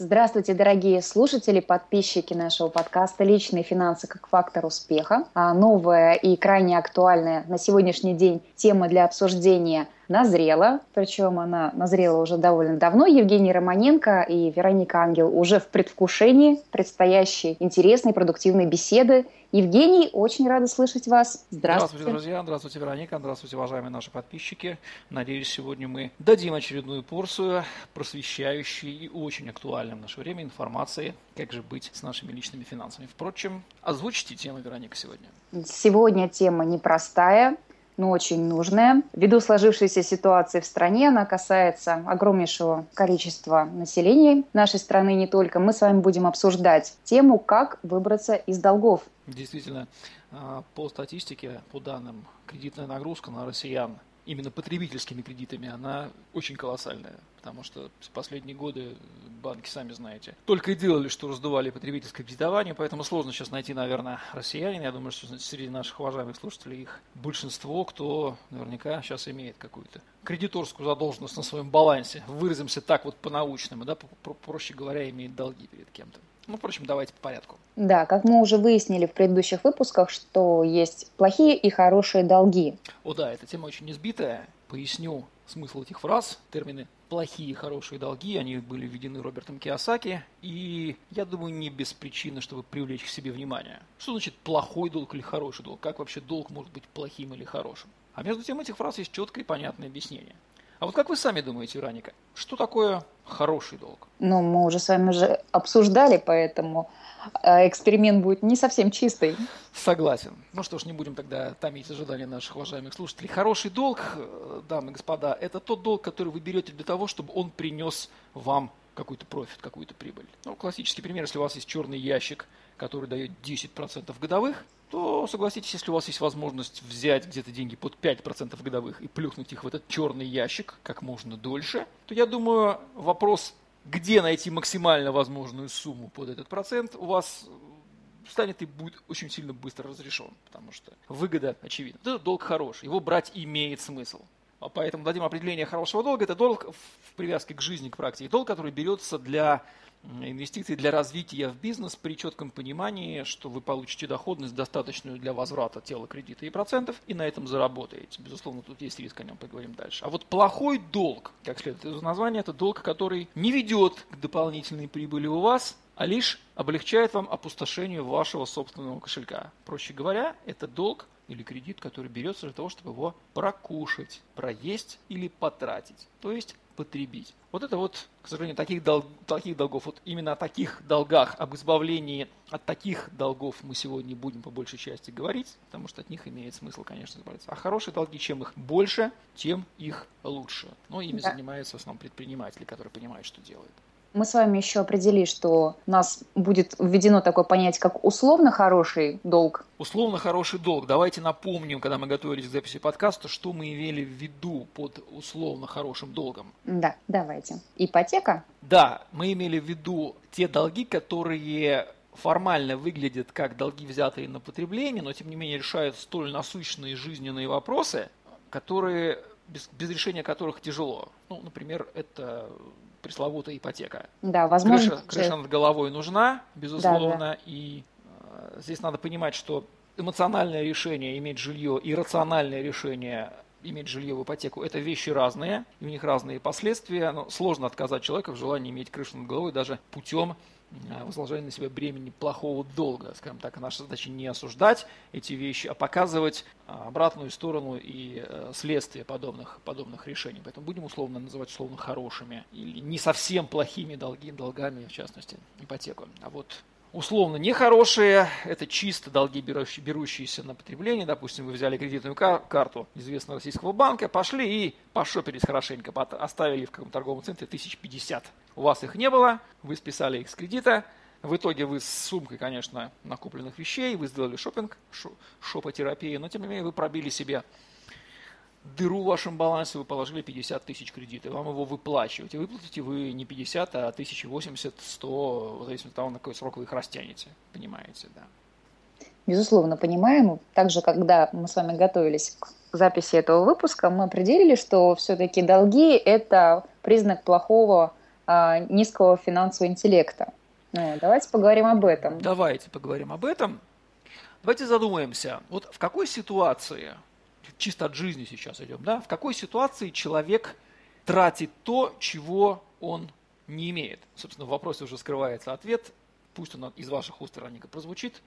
Здравствуйте, дорогие слушатели, подписчики нашего подкаста «Личные финансы как фактор успеха». А новая и крайне актуальная на сегодняшний день тема для обсуждения назрела, причем она назрела уже довольно давно. Евгений Романенко и Вероника Ангел уже в предвкушении предстоящей интересной, продуктивной беседы. Евгений, очень рада слышать вас. Здравствуйте. Здравствуйте, друзья. Здравствуйте, Вероника. Здравствуйте, уважаемые наши подписчики. Надеюсь, сегодня мы дадим очередную порцию просвещающей и очень актуальной в наше время информации, как же быть с нашими личными финансами. Впрочем, озвучите тему, Вероника, сегодня. Сегодня тема непростая но очень нужная. Ввиду сложившейся ситуации в стране, она касается огромнейшего количества населения нашей страны не только. Мы с вами будем обсуждать тему, как выбраться из долгов. Действительно, а, по статистике, по данным, кредитная нагрузка на россиян именно потребительскими кредитами, она очень колоссальная. Потому что последние годы банки, сами знаете, только и делали, что раздували потребительское кредитование, поэтому сложно сейчас найти, наверное, россиянин. Я думаю, что среди наших уважаемых слушателей их большинство, кто наверняка сейчас имеет какую-то кредиторскую задолженность на своем балансе. Выразимся так вот по-научному, да, проще говоря, имеет долги перед кем-то. Ну, впрочем, давайте по порядку. Да, как мы уже выяснили в предыдущих выпусках, что есть плохие и хорошие долги. О да, эта тема очень избитая. Поясню смысл этих фраз, термины плохие и хорошие долги, они были введены Робертом Киосаки, и я думаю, не без причины, чтобы привлечь к себе внимание. Что значит плохой долг или хороший долг? Как вообще долг может быть плохим или хорошим? А между тем этих фраз есть четкое и понятное объяснение. А вот как вы сами думаете, Раника, что такое хороший долг? Ну, мы уже с вами уже обсуждали, поэтому э, эксперимент будет не совсем чистый. Согласен. Ну что ж, не будем тогда томить ожидания наших уважаемых слушателей. Хороший долг, э, дамы и господа, это тот долг, который вы берете для того, чтобы он принес вам какой-то профит, какую-то прибыль. Ну, классический пример, если у вас есть черный ящик, который дает 10% годовых, то согласитесь, если у вас есть возможность взять где-то деньги под 5% годовых и плюхнуть их в этот черный ящик как можно дольше, то я думаю, вопрос, где найти максимально возможную сумму под этот процент, у вас станет и будет очень сильно быстро разрешен, потому что выгода очевидна. Это долг хороший, его брать имеет смысл. А поэтому дадим определение хорошего долга. Это долг в привязке к жизни, к практике. Долг, который берется для инвестиции для развития в бизнес при четком понимании, что вы получите доходность достаточную для возврата тела кредита и процентов, и на этом заработаете. Безусловно, тут есть риск, о нем поговорим дальше. А вот плохой долг, как следует из названия, это долг, который не ведет к дополнительной прибыли у вас, а лишь облегчает вам опустошение вашего собственного кошелька. Проще говоря, это долг или кредит, который берется для того, чтобы его прокушать, проесть или потратить. То есть потребить. Вот это вот, к сожалению, таких, дол таких долгов, вот именно о таких долгах, об избавлении от таких долгов мы сегодня будем по большей части говорить, потому что от них имеет смысл, конечно, избавиться. А хорошие долги, чем их больше, тем их лучше. Но ими да. занимаются в основном предприниматели, которые понимают, что делают. Мы с вами еще определили, что у нас будет введено такое понятие, как условно хороший долг. Условно хороший долг. Давайте напомним, когда мы готовились к записи подкаста, что мы имели в виду под условно хорошим долгом. Да, давайте. Ипотека? Да, мы имели в виду те долги, которые формально выглядят как долги, взятые на потребление, но тем не менее решают столь насущные жизненные вопросы, которые без, без решения которых тяжело. Ну, например, это пресловутая ипотека. Да, возможно. Крыша, крыша над головой нужна, безусловно, да, да. и э, здесь надо понимать, что эмоциональное решение иметь жилье и рациональное решение иметь жилье в ипотеку – это вещи разные, и у них разные последствия. Но сложно отказать человека в желании иметь крышу над головой даже путем возложение на себя бремени плохого долга. Скажем так, наша задача не осуждать эти вещи, а показывать э, обратную сторону и э, следствие подобных, подобных решений. Поэтому будем условно называть условно хорошими или не совсем плохими долги, долгами, в частности, ипотеку. А вот условно нехорошие, это чисто долги, берущиеся на потребление. Допустим, вы взяли кредитную карту известного российского банка, пошли и пошопились хорошенько, оставили в каком-то торговом центре 1050. У вас их не было, вы списали их с кредита, в итоге вы с сумкой, конечно, накопленных вещей, вы сделали шопинг, шопотерапию, но тем не менее вы пробили себе дыру в вашем балансе, вы положили 50 тысяч кредита, вам его выплачивать. И выплатите вы не 50, а 1080, 100, в зависимости от того, на какой срок вы их растянете. Понимаете, да. Безусловно, понимаем. Также, когда мы с вами готовились к записи этого выпуска, мы определили, что все-таки долги – это признак плохого а, низкого финансового интеллекта. Ну, давайте поговорим об этом. Давайте поговорим об этом. Давайте задумаемся, вот в какой ситуации, чисто от жизни сейчас идем, да, в какой ситуации человек тратит то, чего он не имеет. Собственно, в вопросе уже скрывается ответ, пусть он из ваших уст раненько прозвучит.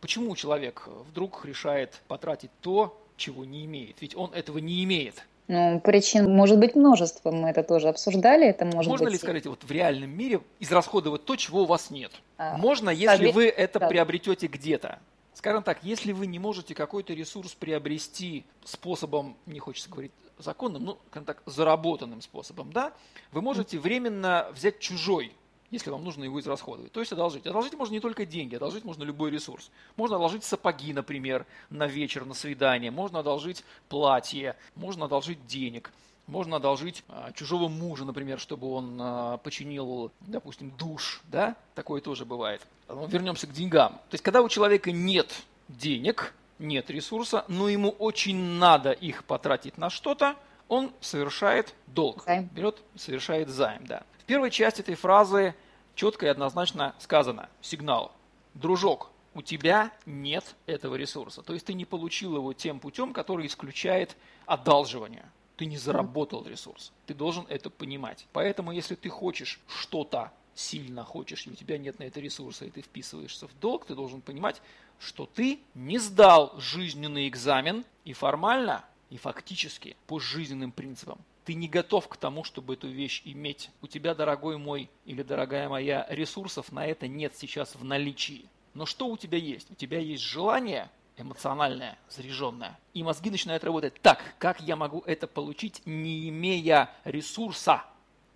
Почему человек вдруг решает потратить то, чего не имеет? Ведь он этого не имеет. Ну, причин может быть множество, мы это тоже обсуждали. Это может Можно быть... ли, скажите, вот в реальном мире израсходовать то, чего у вас нет? А, Можно, если совет... вы это да. приобретете где-то. Скажем так, если вы не можете какой-то ресурс приобрести способом, не хочется говорить законным, ну, так, заработанным способом, да, вы можете временно взять чужой если вам нужно его израсходовать. То есть одолжить. Одолжить можно не только деньги, одолжить можно любой ресурс. Можно одолжить сапоги, например, на вечер, на свидание. Можно одолжить платье, можно одолжить денег. Можно одолжить а, чужого мужа, например, чтобы он а, починил, допустим, душ, да? Такое тоже бывает. Но вернемся к деньгам. То есть, когда у человека нет денег, нет ресурса, но ему очень надо их потратить на что-то, он совершает долг. Займ. Берет, совершает займ, да первой части этой фразы четко и однозначно сказано, сигнал, дружок, у тебя нет этого ресурса. То есть ты не получил его тем путем, который исключает одалживание. Ты не заработал ресурс. Ты должен это понимать. Поэтому, если ты хочешь что-то сильно хочешь, и у тебя нет на это ресурса, и ты вписываешься в долг, ты должен понимать, что ты не сдал жизненный экзамен, и формально, и фактически по жизненным принципам ты не готов к тому, чтобы эту вещь иметь. У тебя, дорогой мой или дорогая моя, ресурсов на это нет сейчас в наличии. Но что у тебя есть? У тебя есть желание эмоциональное, заряженное. И мозги начинают работать так, как я могу это получить, не имея ресурса.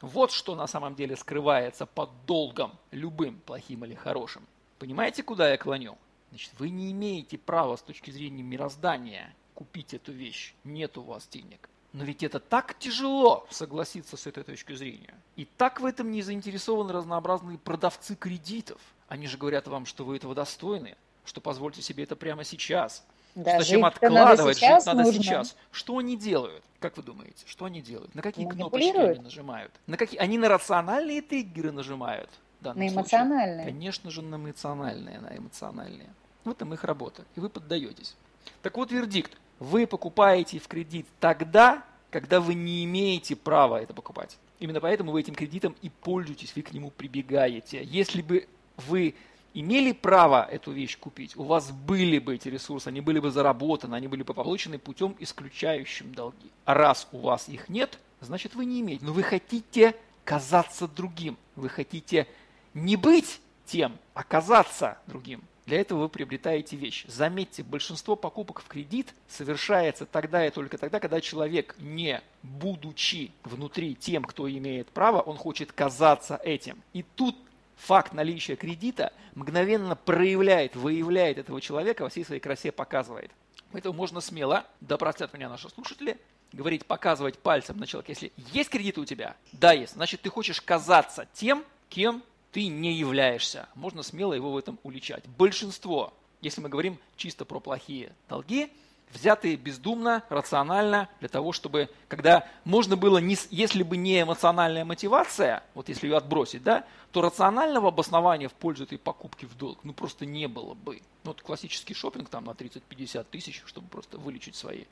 Вот что на самом деле скрывается под долгом, любым, плохим или хорошим. Понимаете, куда я клоню? Значит, вы не имеете права с точки зрения мироздания купить эту вещь. Нет у вас денег. Но ведь это так тяжело согласиться с этой точки зрения. И так в этом не заинтересованы разнообразные продавцы кредитов. Они же говорят вам, что вы этого достойны, что позвольте себе это прямо сейчас. Да, Зачем откладывать, жить надо нужно. сейчас. Что они делают? Как вы думаете, что они делают? На какие кнопочки они нажимают? На какие? Они на рациональные триггеры нажимают? На эмоциональные? Случае. Конечно же, на эмоциональные, на эмоциональные. В этом их работа. И вы поддаетесь. Так вот, вердикт. Вы покупаете в кредит тогда, когда вы не имеете права это покупать. Именно поэтому вы этим кредитом и пользуетесь, вы к нему прибегаете. Если бы вы имели право эту вещь купить, у вас были бы эти ресурсы, они были бы заработаны, они были бы получены путем, исключающим долги. А раз у вас их нет, значит вы не имеете. Но вы хотите казаться другим. Вы хотите не быть тем, а казаться другим. Для этого вы приобретаете вещь. Заметьте, большинство покупок в кредит совершается тогда и только тогда, когда человек, не будучи внутри тем, кто имеет право, он хочет казаться этим. И тут факт наличия кредита мгновенно проявляет, выявляет этого человека, во всей своей красе показывает. Поэтому можно смело, да простят меня наши слушатели, говорить, показывать пальцем на человека, если есть кредит у тебя, да есть, значит ты хочешь казаться тем, кем ты не являешься. Можно смело его в этом уличать. Большинство, если мы говорим чисто про плохие долги, взятые бездумно, рационально, для того, чтобы, когда можно было, не, если бы не эмоциональная мотивация, вот если ее отбросить, да, то рационального обоснования в пользу этой покупки в долг, ну просто не было бы. Ну, вот классический шопинг там на 30-50 тысяч, чтобы просто вылечить свои э,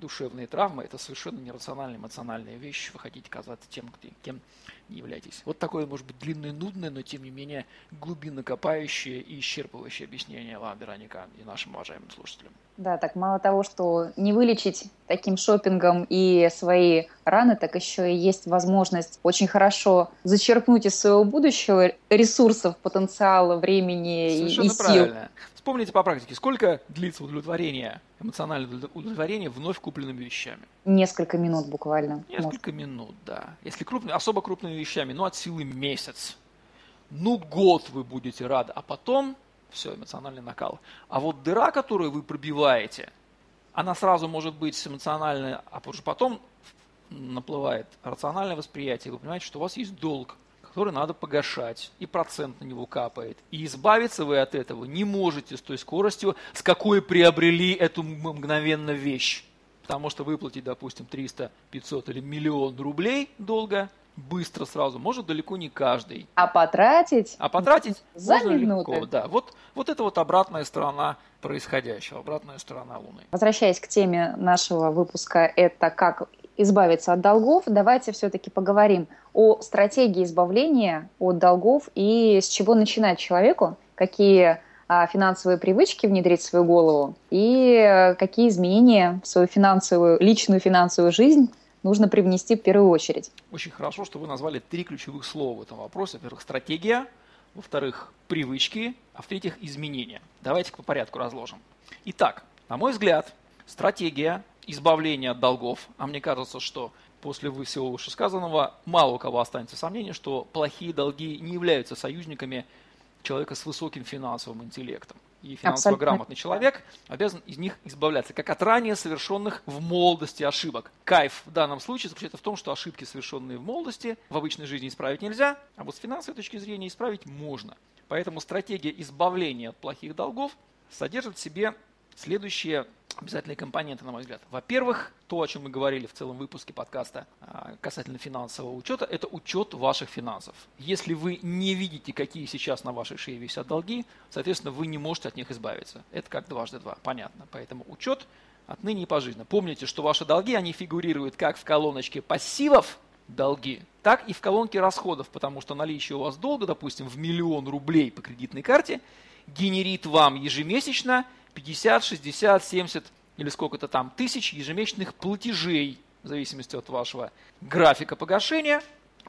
душевные травмы, это совершенно нерациональная эмоциональная вещь. Вы хотите казаться тем, кем не являетесь. Вот такое, может быть, длинное, нудное, но тем не менее глубинно копающее и исчерпывающее объяснение вам, Вероника, и нашим уважаемым слушателям. Да, так мало того, что не вылечить таким шопингом и свои раны, так еще и есть возможность очень хорошо зачерпнуть из своего будущего ресурсов, потенциала, времени Совершенно и, и сил. Правильно. Вспомните по практике, сколько длится удовлетворение, эмоциональное удовлетворение вновь купленными вещами? Несколько минут буквально. Несколько может. минут, да. Если крупные, особо крупными вещами, ну от силы месяц. Ну год вы будете рады, а потом все, эмоциональный накал. А вот дыра, которую вы пробиваете, она сразу может быть эмоциональная, а потом наплывает рациональное восприятие, вы понимаете, что у вас есть долг, который надо погашать, и процент на него капает. И избавиться вы от этого не можете с той скоростью, с какой приобрели эту мгновенно вещь. Потому что выплатить, допустим, 300, 500 или миллион рублей долга быстро сразу, может далеко не каждый. А потратить? А потратить за можно минуты. легко. Да, вот, вот это вот обратная сторона происходящего, обратная сторона Луны. Возвращаясь к теме нашего выпуска, это как избавиться от долгов, давайте все-таки поговорим о стратегии избавления от долгов и с чего начинать человеку, какие а, финансовые привычки внедрить в свою голову и э, какие изменения в свою финансовую, личную финансовую жизнь нужно привнести в первую очередь. Очень хорошо, что вы назвали три ключевых слова в этом вопросе. Во-первых, стратегия, во-вторых, привычки, а в-третьих, изменения. Давайте по порядку разложим. Итак, на мой взгляд, стратегия избавления от долгов, а мне кажется, что после всего вышесказанного мало у кого останется сомнение, что плохие долги не являются союзниками человека с высоким финансовым интеллектом. И финансово Абсолютно. грамотный человек обязан из них избавляться, как от ранее совершенных в молодости ошибок. Кайф в данном случае заключается в том, что ошибки, совершенные в молодости, в обычной жизни исправить нельзя, а вот с финансовой точки зрения исправить можно. Поэтому стратегия избавления от плохих долгов содержит в себе следующие обязательные компоненты, на мой взгляд. Во-первых, то, о чем мы говорили в целом выпуске подкаста а, касательно финансового учета, это учет ваших финансов. Если вы не видите, какие сейчас на вашей шее висят долги, соответственно, вы не можете от них избавиться. Это как дважды два, понятно. Поэтому учет отныне и пожизненно. Помните, что ваши долги, они фигурируют как в колоночке пассивов, долги, так и в колонке расходов, потому что наличие у вас долга, допустим, в миллион рублей по кредитной карте, генерит вам ежемесячно 50, 60, 70 или сколько-то там тысяч ежемесячных платежей, в зависимости от вашего графика погашения,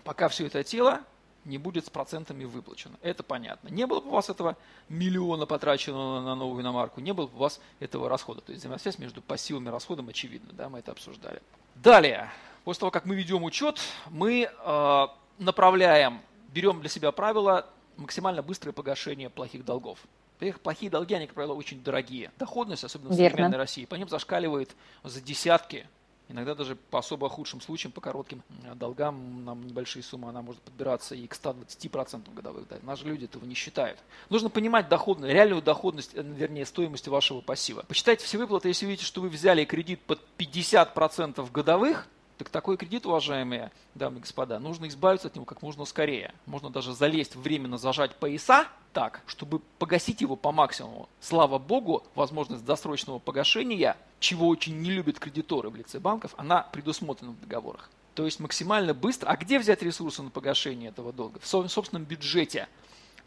пока все это тело не будет с процентами выплачено. Это понятно. Не было бы у вас этого миллиона потраченного на новую иномарку, не было бы у вас этого расхода. То есть взаимосвязь между пассивом и расходом очевидна, да, мы это обсуждали. Далее, после того, как мы ведем учет, мы э, направляем, берем для себя правило максимально быстрое погашение плохих долгов. Во-первых, плохие долги, они, как правило, очень дорогие. Доходность, особенно в Верно. современной России, по ним зашкаливает за десятки, иногда даже по особо худшим случаям, по коротким э, долгам, нам небольшие суммы, она может подбираться и к 120% годовых. Да. Наши люди этого не считают. Нужно понимать доходность, реальную доходность, э, вернее, стоимость вашего пассива. Посчитайте все выплаты, если видите, что вы взяли кредит под 50% годовых, так такой кредит, уважаемые дамы и господа, нужно избавиться от него как можно скорее. Можно даже залезть, временно зажать пояса так, чтобы погасить его по максимуму. Слава богу, возможность досрочного погашения, чего очень не любят кредиторы в лице банков, она предусмотрена в договорах. То есть максимально быстро. А где взять ресурсы на погашение этого долга? В собственном бюджете.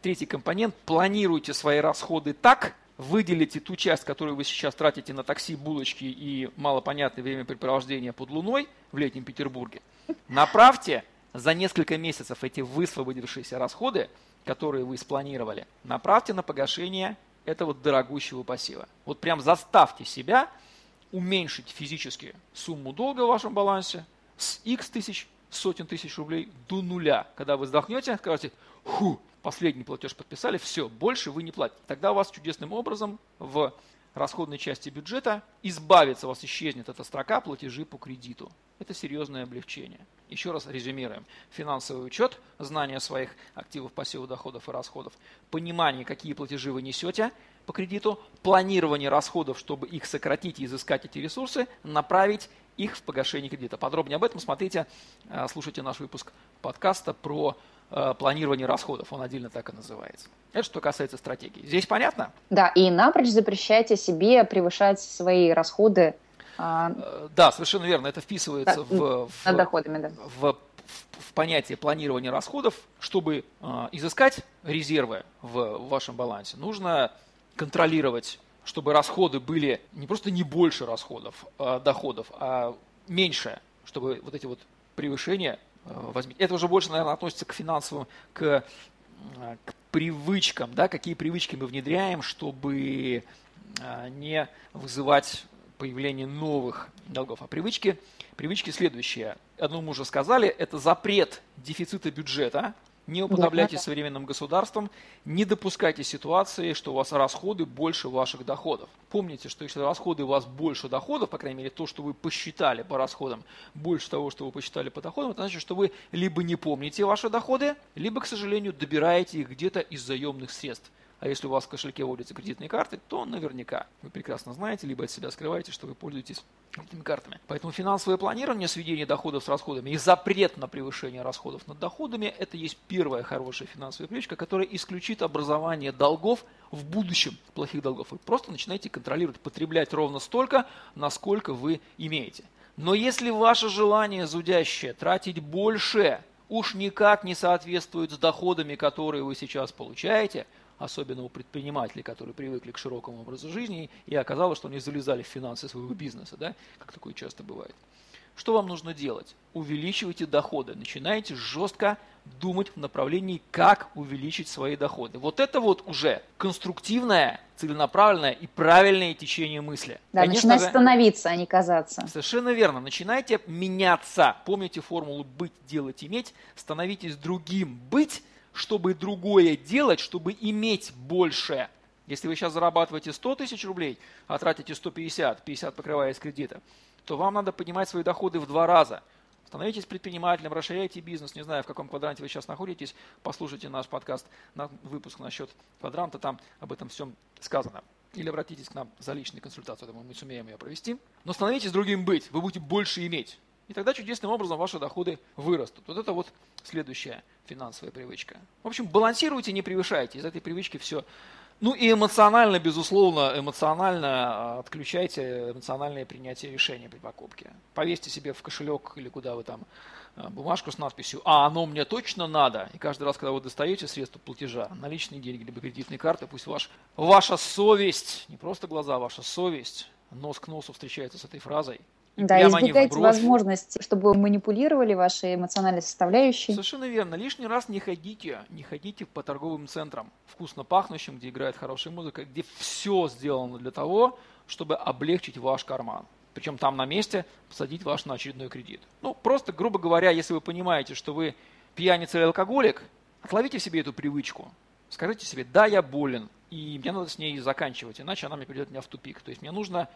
Третий компонент. Планируйте свои расходы так, выделите ту часть, которую вы сейчас тратите на такси, булочки и малопонятное времяпрепровождение под луной в летнем Петербурге, направьте за несколько месяцев эти высвободившиеся расходы, которые вы спланировали, направьте на погашение этого дорогущего пассива. Вот прям заставьте себя уменьшить физически сумму долга в вашем балансе с x тысяч, сотен тысяч рублей до нуля. Когда вы вздохнете, скажете, фу, последний платеж подписали, все, больше вы не платите. Тогда у вас чудесным образом в расходной части бюджета избавится, у вас исчезнет эта строка платежи по кредиту. Это серьезное облегчение. Еще раз резюмируем. Финансовый учет, знание своих активов, пассивов, доходов и расходов, понимание, какие платежи вы несете по кредиту, планирование расходов, чтобы их сократить и изыскать эти ресурсы, направить их в погашение кредита. Подробнее об этом смотрите, э, слушайте наш выпуск подкаста про Э, планирования расходов, он отдельно так и называется. Это что касается стратегии. Здесь понятно? Да, и напрочь запрещайте себе превышать свои расходы. А, э, да, совершенно верно. Это вписывается да, в, в, доходами, да. в, в, понятие планирования расходов. Чтобы э, изыскать резервы в, вашем балансе, нужно контролировать, чтобы расходы были не просто не больше расходов, а доходов, а меньше, чтобы вот эти вот превышения возьмите. Это уже больше, наверное, относится к финансовым, к, э, к привычкам, да, какие привычки мы внедряем, чтобы э, не вызывать появление новых долгов. А привычки, привычки следующие. Одну мы уже сказали, это запрет дефицита бюджета, не уподобляйтесь современным государствам, не допускайте ситуации, что у вас расходы больше ваших доходов. Помните, что если расходы у вас больше доходов, по крайней мере то, что вы посчитали по расходам, больше того, что вы посчитали по доходам, это значит, что вы либо не помните ваши доходы, либо, к сожалению, добираете их где-то из заемных средств. А если у вас в кошельке водятся кредитные карты, то наверняка вы прекрасно знаете, либо от себя скрываете, что вы пользуетесь этими картами. Поэтому финансовое планирование, сведение доходов с расходами и запрет на превышение расходов над доходами – это есть первая хорошая финансовая привычка, которая исключит образование долгов в будущем, плохих долгов. Вы просто начинаете контролировать, потреблять ровно столько, насколько вы имеете. Но если ваше желание зудящее тратить больше уж никак не соответствует с доходами, которые вы сейчас получаете – особенно у предпринимателей, которые привыкли к широкому образу жизни, и оказалось, что они залезали в финансы своего бизнеса, да, как такое часто бывает. Что вам нужно делать? Увеличивайте доходы. Начинайте жестко думать в направлении, как увеличить свои доходы. Вот это вот уже конструктивное, целенаправленное и правильное течение мысли. Да, Конечно начинать же, становиться, а не казаться. Совершенно верно. Начинайте меняться. Помните формулу «быть, делать, иметь». Становитесь другим. Быть чтобы другое делать, чтобы иметь больше. Если вы сейчас зарабатываете 100 тысяч рублей, а тратите 150, 50 покрывая из кредита, то вам надо поднимать свои доходы в два раза. Становитесь предпринимателем, расширяйте бизнес, не знаю, в каком квадранте вы сейчас находитесь, послушайте наш подкаст, выпуск насчет квадранта, там об этом всем сказано. Или обратитесь к нам за личной консультацией, думаю, мы сумеем ее провести. Но становитесь другим быть, вы будете больше иметь. И тогда чудесным образом ваши доходы вырастут. Вот это вот следующая финансовая привычка. В общем, балансируйте, не превышайте. Из этой привычки все. Ну и эмоционально, безусловно, эмоционально а, отключайте эмоциональное принятие решения при покупке. Повесьте себе в кошелек или куда вы там а, бумажку с надписью «А оно мне точно надо». И каждый раз, когда вы достаете средства платежа, наличные деньги, либо кредитные карты, пусть ваш, ваша совесть, не просто глаза, ваша совесть, нос к носу встречается с этой фразой – да, избегайте возможности, чтобы манипулировали вашей эмоциональной составляющей. Совершенно верно. Лишний раз не ходите, не ходите по торговым центрам, вкусно пахнущим, где играет хорошая музыка, где все сделано для того, чтобы облегчить ваш карман. Причем там на месте посадить ваш на очередной кредит. Ну, просто, грубо говоря, если вы понимаете, что вы пьяница или алкоголик, отловите в себе эту привычку. Скажите себе, да, я болен, и мне надо с ней заканчивать, иначе она мне придет меня в тупик. То есть мне нужно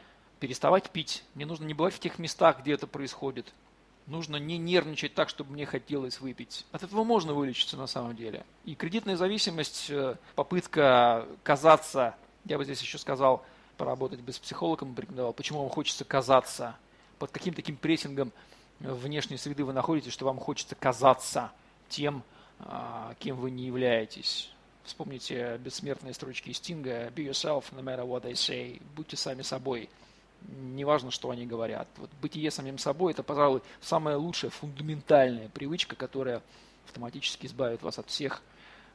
переставать пить. Мне нужно не бывать в тех местах, где это происходит. Нужно не нервничать так, чтобы мне хотелось выпить. От этого можно вылечиться на самом деле. И кредитная зависимость, э, попытка казаться, я бы здесь еще сказал, поработать без психолога, порекомендовал, почему вам хочется казаться, под каким таким прессингом внешней среды вы находитесь, что вам хочется казаться тем, а, кем вы не являетесь. Вспомните бессмертные строчки Стинга «Be yourself, no matter what they say» «Будьте сами собой» неважно, что они говорят. Вот бытие самим собой – это, пожалуй, самая лучшая фундаментальная привычка, которая автоматически избавит вас от всех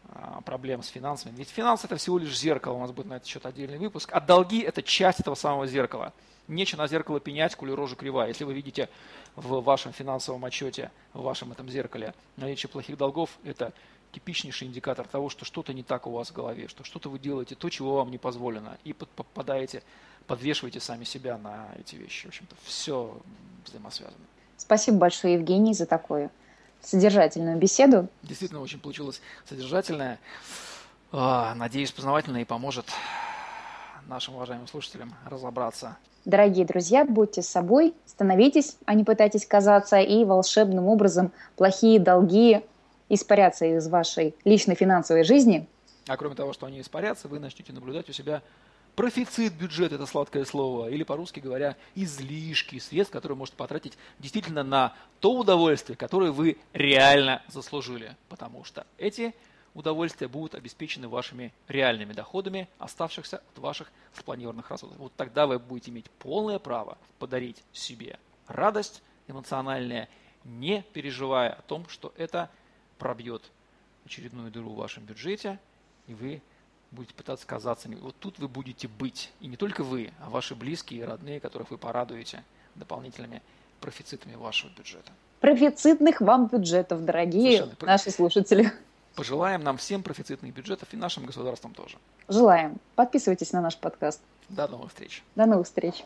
а, проблем с финансами. Ведь финансы – это всего лишь зеркало, у нас будет на этот счет отдельный выпуск, а долги – это часть этого самого зеркала. Нечего на зеркало пенять, коли рожа кривая. Если вы видите в вашем финансовом отчете, в вашем этом зеркале наличие плохих долгов, это типичнейший индикатор того, что что-то не так у вас в голове, что что-то вы делаете то, чего вам не позволено, и попадаете подвешивайте сами себя на эти вещи. В общем-то, все взаимосвязано. Спасибо большое, Евгений, за такую содержательную беседу. Действительно, очень получилось содержательная. А, надеюсь, познавательная и поможет нашим уважаемым слушателям разобраться. Дорогие друзья, будьте собой, становитесь, а не пытайтесь казаться, и волшебным образом плохие долги испарятся из вашей личной финансовой жизни. А кроме того, что они испарятся, вы начнете наблюдать у себя профицит бюджет – это сладкое слово, или по-русски говоря, излишки средств, которые можете потратить действительно на то удовольствие, которое вы реально заслужили, потому что эти удовольствия будут обеспечены вашими реальными доходами, оставшихся от ваших спланированных расходов. Вот тогда вы будете иметь полное право подарить себе радость эмоциональная, не переживая о том, что это пробьет очередную дыру в вашем бюджете, и вы будете пытаться казаться. Вот тут вы будете быть. И не только вы, а ваши близкие и родные, которых вы порадуете дополнительными профицитами вашего бюджета. Профицитных вам бюджетов, дорогие Совершенно. наши слушатели. Пожелаем нам всем профицитных бюджетов и нашим государствам тоже. Желаем. Подписывайтесь на наш подкаст. До новых встреч. До новых встреч.